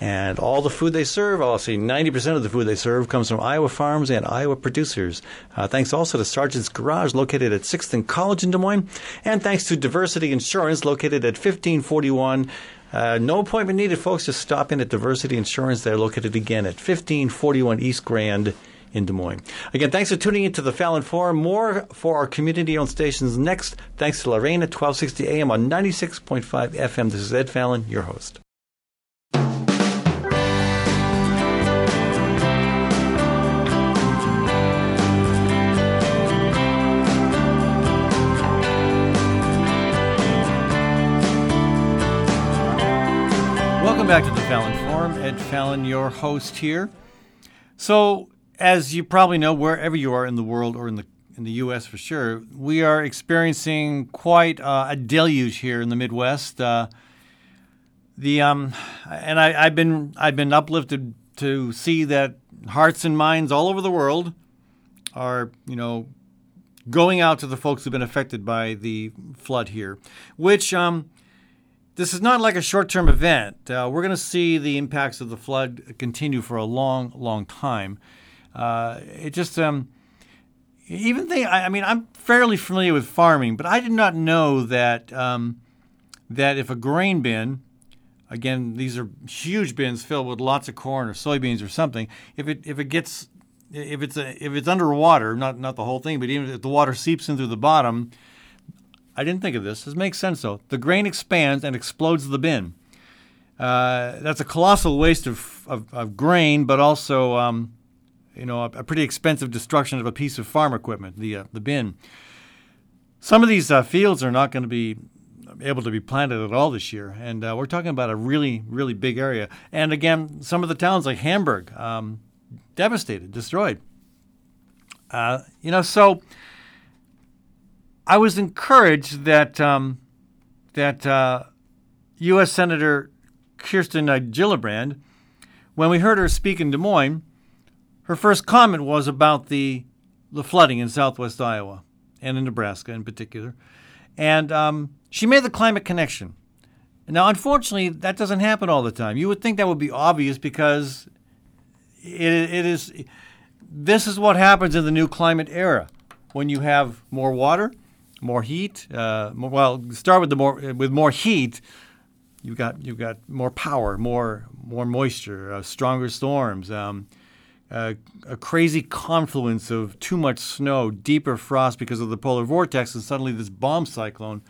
And all the food they serve, I'll say 90% of the food they serve comes from Iowa farms and Iowa producers. Uh, thanks also to Sargent's Garage, located at 6th and College in Des Moines. And thanks to Diversity Insurance, located at 1541. Uh, no appointment needed, folks. Just stop in at Diversity Insurance. They're located again at 1541 East Grand in Des Moines. Again, thanks for tuning in to the Fallon Forum. More for our community owned stations next. Thanks to Lorraine at 1260 AM on 96.5 FM. This is Ed Fallon, your host. Welcome back to the Fallon Forum. Ed Fallon, your host here. So, as you probably know, wherever you are in the world or in the in the U.S. for sure, we are experiencing quite uh, a deluge here in the Midwest. Uh, the um, and I, I've been I've been uplifted to see that hearts and minds all over the world are you know going out to the folks who've been affected by the flood here, which um, this is not like a short-term event. Uh, we're going to see the impacts of the flood continue for a long, long time. Uh, it just um, even think. I, I mean, I'm fairly familiar with farming, but I did not know that um, that if a grain bin, again, these are huge bins filled with lots of corn or soybeans or something. If it if it gets if it's a, if it's underwater, not not the whole thing, but even if the water seeps in through the bottom, I didn't think of this. This makes sense though. The grain expands and explodes the bin. Uh, that's a colossal waste of, of, of grain, but also um, you know a, a, pretty expensive destruction of a piece of farm equipment, the uh, the bin. Some of these uh, fields are not going to be able to be planted at all this year, and uh, we're talking about a really really big area. And again, some of the towns like Hamburg, um, devastated, destroyed. Uh, you know, so I was encouraged that um, that uh, U.S. Senator Kirsten Gillibrand, when we heard her speak in Des Moines, her first comment was about the the flooding in Southwest Iowa and in Nebraska in particular, and um, she made the climate connection. Now, unfortunately, that doesn't happen all the time. You would think that would be obvious because it, it is. This is what happens in the new climate era when you have more water more heat. Uh, more, well, start with the more with more heat. You got you got more power, more more moisture, uh, stronger storms, um, uh, a crazy confluence of too much snow, deeper frost because of the polar vortex, and suddenly this bomb cyclone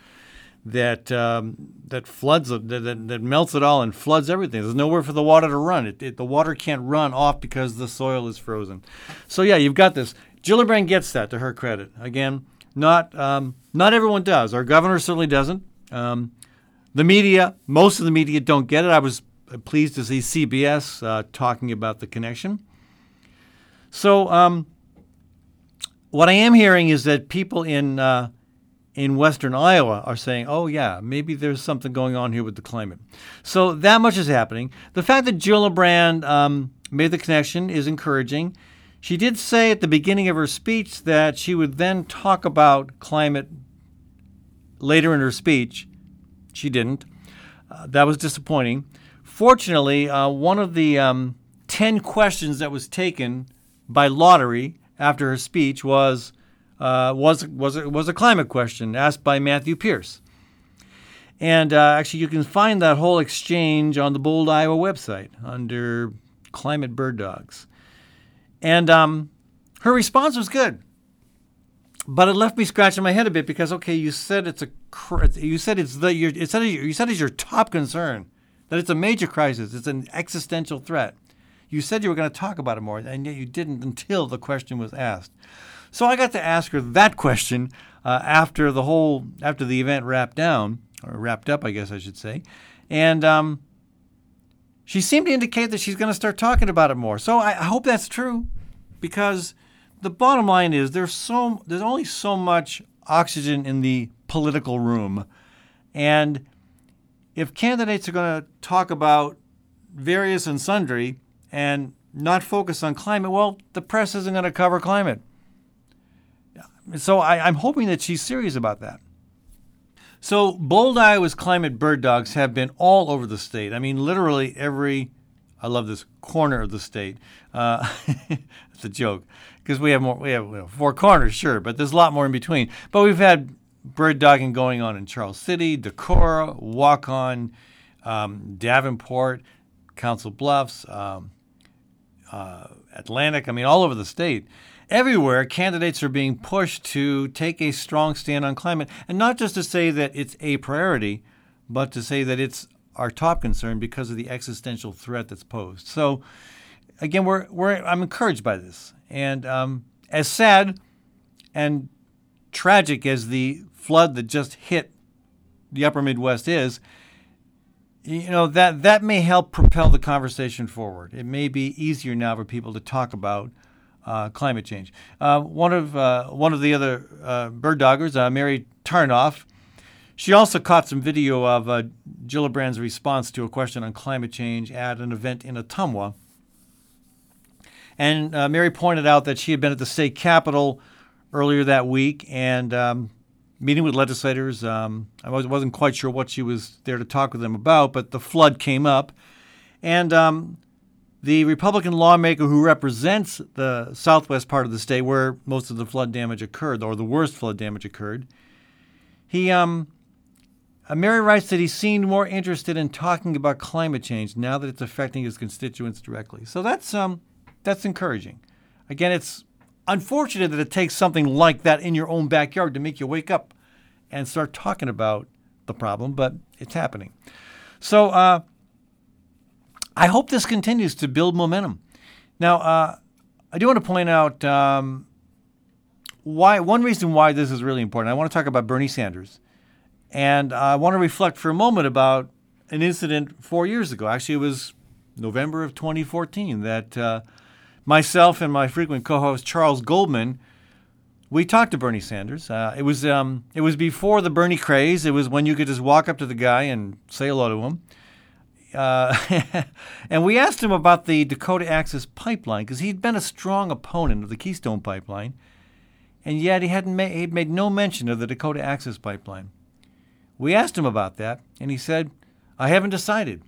that um, that floods that, that, that, melts it all and floods everything. There's nowhere for the water to run. It, it, the water can't run off because the soil is frozen. So yeah, you've got this. Gillibrand gets that to her credit. Again, not um, not everyone does. Our governor certainly doesn't. Um, the media, most of the media don't get it. I was pleased to see CBS uh, talking about the connection. So, um, what I am hearing is that people in uh, in Western Iowa are saying, "Oh yeah, maybe there's something going on here with the climate." So that much is happening. The fact that Gillibrand um, made the connection is encouraging. She did say at the beginning of her speech that she would then talk about climate later in her speech. She didn't. Uh, that was disappointing. Fortunately, uh, one of the um, 10 questions that was taken by lottery after her speech was, uh, was, was, was a climate question asked by Matthew Pierce. And uh, actually, you can find that whole exchange on the Bold, Iowa website under Climate Bird Dogs. And um, her response was good, but it left me scratching my head a bit because okay, you said it's a you said it's the you said you said it's your top concern that it's a major crisis, it's an existential threat. You said you were going to talk about it more, and yet you didn't until the question was asked. So I got to ask her that question uh, after the whole after the event wrapped down or wrapped up, I guess I should say, and um, she seemed to indicate that she's going to start talking about it more. So I, hope that's true, because the bottom line is there's so there's only so much oxygen in the political room, and if candidates are going to talk about various and sundry and not focus on climate, well, the press isn't going to cover climate. So I, I'm hoping that she's serious about that. So, Bold Iowa's climate bird dogs have been all over the state. I mean, literally every, I love this corner of the state. Uh, it's a joke because we have more. We have, we have four corners, sure, but there's a lot more in between. But we've had bird dogging going on in Charles City, Decorah, Waukon, um, Davenport, Council Bluffs, um, uh, Atlantic. I mean, all over the state everywhere, candidates are being pushed to take a strong stand on climate, and not just to say that it's a priority, but to say that it's our top concern because of the existential threat that's posed. So, again, we're, we're I'm encouraged by this, and um, as sad and tragic as the flood that just hit the Upper Midwest is, you know that that may help propel the conversation forward. It may be easier now for people to talk about uh, climate change. Uh, one of uh, one of the other uh, bird doggers, uh, Mary Tarnoff, she also caught some video of Gillibrand's response to a question on climate change at an event in Ottumwa. And Mary pointed out that she had been at the state capitol earlier that week and um, meeting with legislators. Um, I was, wasn't quite sure what she was there to talk with them about, but the flood came up. And um, the Republican lawmaker who represents the southwest part of the state where most of the flood damage occurred, or the worst flood damage occurred, he, um, uh, Mary writes that he seemed more interested in talking about climate change now that it's affecting his constituents directly. So that's, um, that's encouraging. Again, it's unfortunate that it takes something like that in your own backyard to make you wake up and start talking about the problem, but it's happening. So uh, I hope this continues to build momentum. Now, uh, I do want to point out um, why one reason why this is really important. I want to talk about Bernie Sanders, and I want to reflect for a moment about an incident four years ago. Actually, it was November of 2014 that uh, myself and my frequent co-host Charles Goldman we talked to Bernie Sanders. Uh, it was um, it was before the Bernie craze. It was when you could just walk up to the guy and say hello to him. Uh, and we asked him about the Dakota Access Pipeline because he'd been a strong opponent of the Keystone Pipeline, and yet he hadn't made he'd made no mention of the Dakota Access Pipeline. We asked him about that, and he said, "I haven't decided."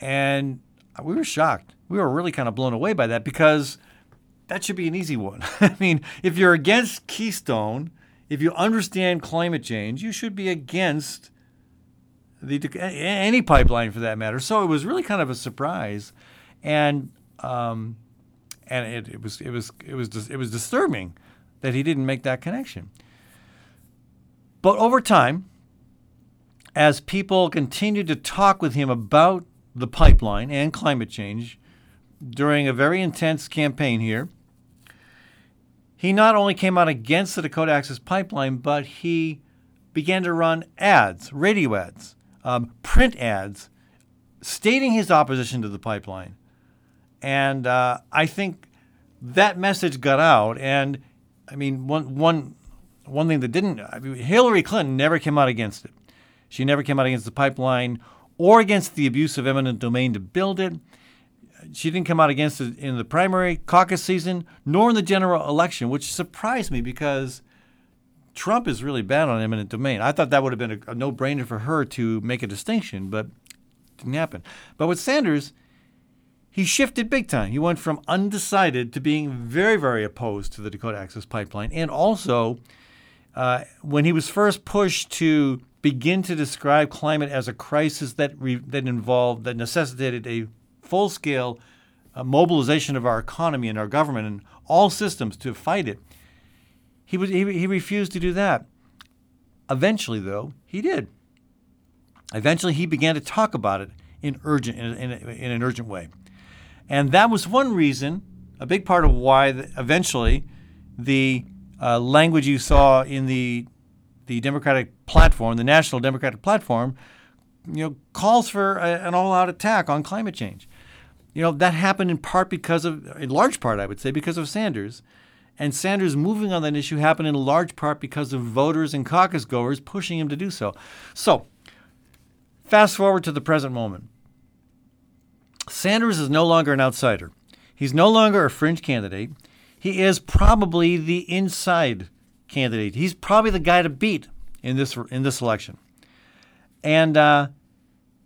And we were shocked. We were really kind of blown away by that because that should be an easy one. I mean, if you're against Keystone, if you understand climate change, you should be against the any pipeline for that matter. So it was really kind of a surprise, and um, and it, it was it was it was it was disturbing that he didn't make that connection. But over time, as people continued to talk with him about the pipeline and climate change during a very intense campaign here, he not only came out against the Dakota Access Pipeline, but he began to run ads, radio ads, um, print ads, stating his opposition to the pipeline. And uh, I think that message got out. And I mean, one, one, one thing that didn't, I mean, Hillary Clinton never came out against it. She never came out against the pipeline or against the abuse of eminent domain to build it. She didn't come out against it in the primary caucus season, nor in the general election, which surprised me because Trump is really bad on eminent domain. I thought that would have been a, a no brainer for her to make a distinction, but it didn't happen. But with Sanders, he shifted big time. He went from undecided to being very, very opposed to the Dakota Access Pipeline. And also, uh, when he was first pushed to begin to describe climate as a crisis that, re- that involved, that necessitated a full scale uh, mobilization of our economy and our government and all systems to fight it. He, was, he, he refused to do that. Eventually, though, he did. Eventually, he began to talk about it in, urgent, in, in, in an urgent way. And that was one reason, a big part of why the, eventually the uh, language you saw in the, the Democratic platform, the National Democratic platform, you know, calls for a, an all-out attack on climate change. You know, that happened in part because of, in large part, I would say, because of Sanders. And Sanders moving on that issue happened in large part because of voters and caucus goers pushing him to do so. So, fast forward to the present moment. Sanders is no longer an outsider. He's no longer a fringe candidate. He is probably the inside candidate. He's probably the guy to beat in this in this election, and uh,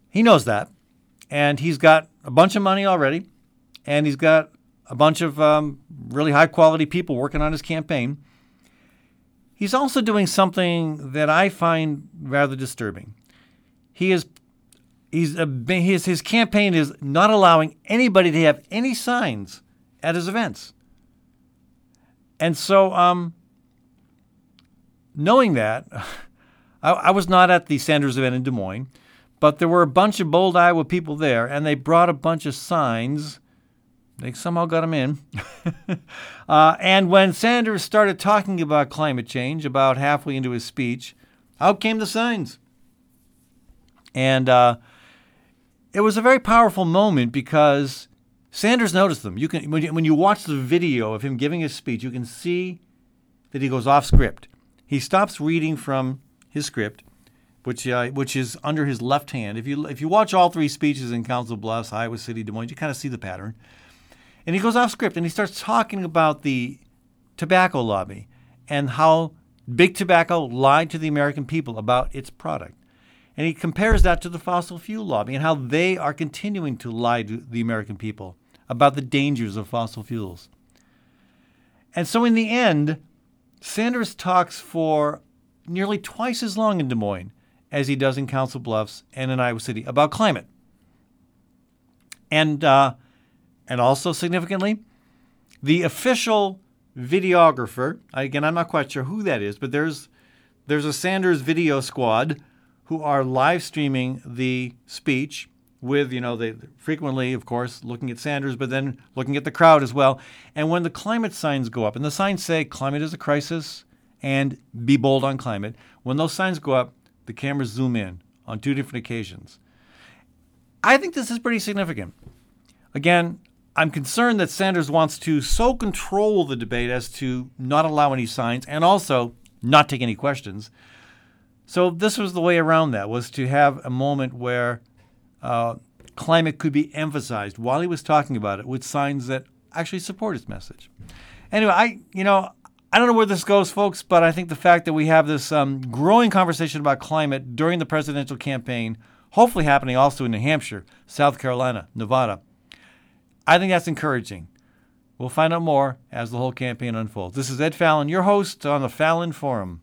he knows that. And he's got a bunch of money already, and he's got a bunch of um, really high quality people working on his campaign. He's also doing something that I find rather disturbing. He is he's a, his his campaign is not allowing anybody to have any signs at his events. And so, um, knowing that, I, I was not at the Sanders event in Des Moines. But there were a bunch of bold Iowa people there, and they brought a bunch of signs. They somehow got him in. uh, and when Sanders started talking about climate change, about halfway into his speech, out came the signs. And uh, it was a very powerful moment because Sanders noticed them. You can when you, when you watch the video of him giving his speech, you can see that he goes off script. He stops reading from his script which uh, which is under his left hand. If you if you watch all three speeches in Council Bluffs, Iowa City, Des Moines, you kind of see the pattern. And he goes off script and he starts talking about the tobacco lobby and how Big Tobacco lied to the American people about its product. And he compares that to the fossil fuel lobby and how they are continuing to lie to the American people about the dangers of fossil fuels. And so, in the end, Sanders talks for nearly twice as long in Des Moines as he does in Council Bluffs and in Iowa City about climate. And, uh, and also significantly, the official videographer, again, I'm not quite sure who that is, but there's, there's a Sanders video squad who are live streaming the speech with, you know, they frequently, of course, looking at Sanders, but then looking at the crowd as well. And when the climate signs go up, and the signs say climate is a crisis and be bold on climate, when those signs go up, the cameras zoom in on two different occasions. I think this is pretty significant. Again, I'm concerned that Sanders wants to so control the debate as to not allow any signs and also not take any questions. So this was the way around that was to have a moment where uh, climate could be emphasized while he was talking about it with signs that actually support his message. Anyway, I you know I don't know where this goes, folks, but I think the fact that we have this um, growing conversation about climate during the presidential campaign, hopefully happening also in New Hampshire, South Carolina, Nevada, I think that's encouraging. We'll find out more as the whole campaign unfolds. This is Ed Fallon, your host on the Fallon Forum.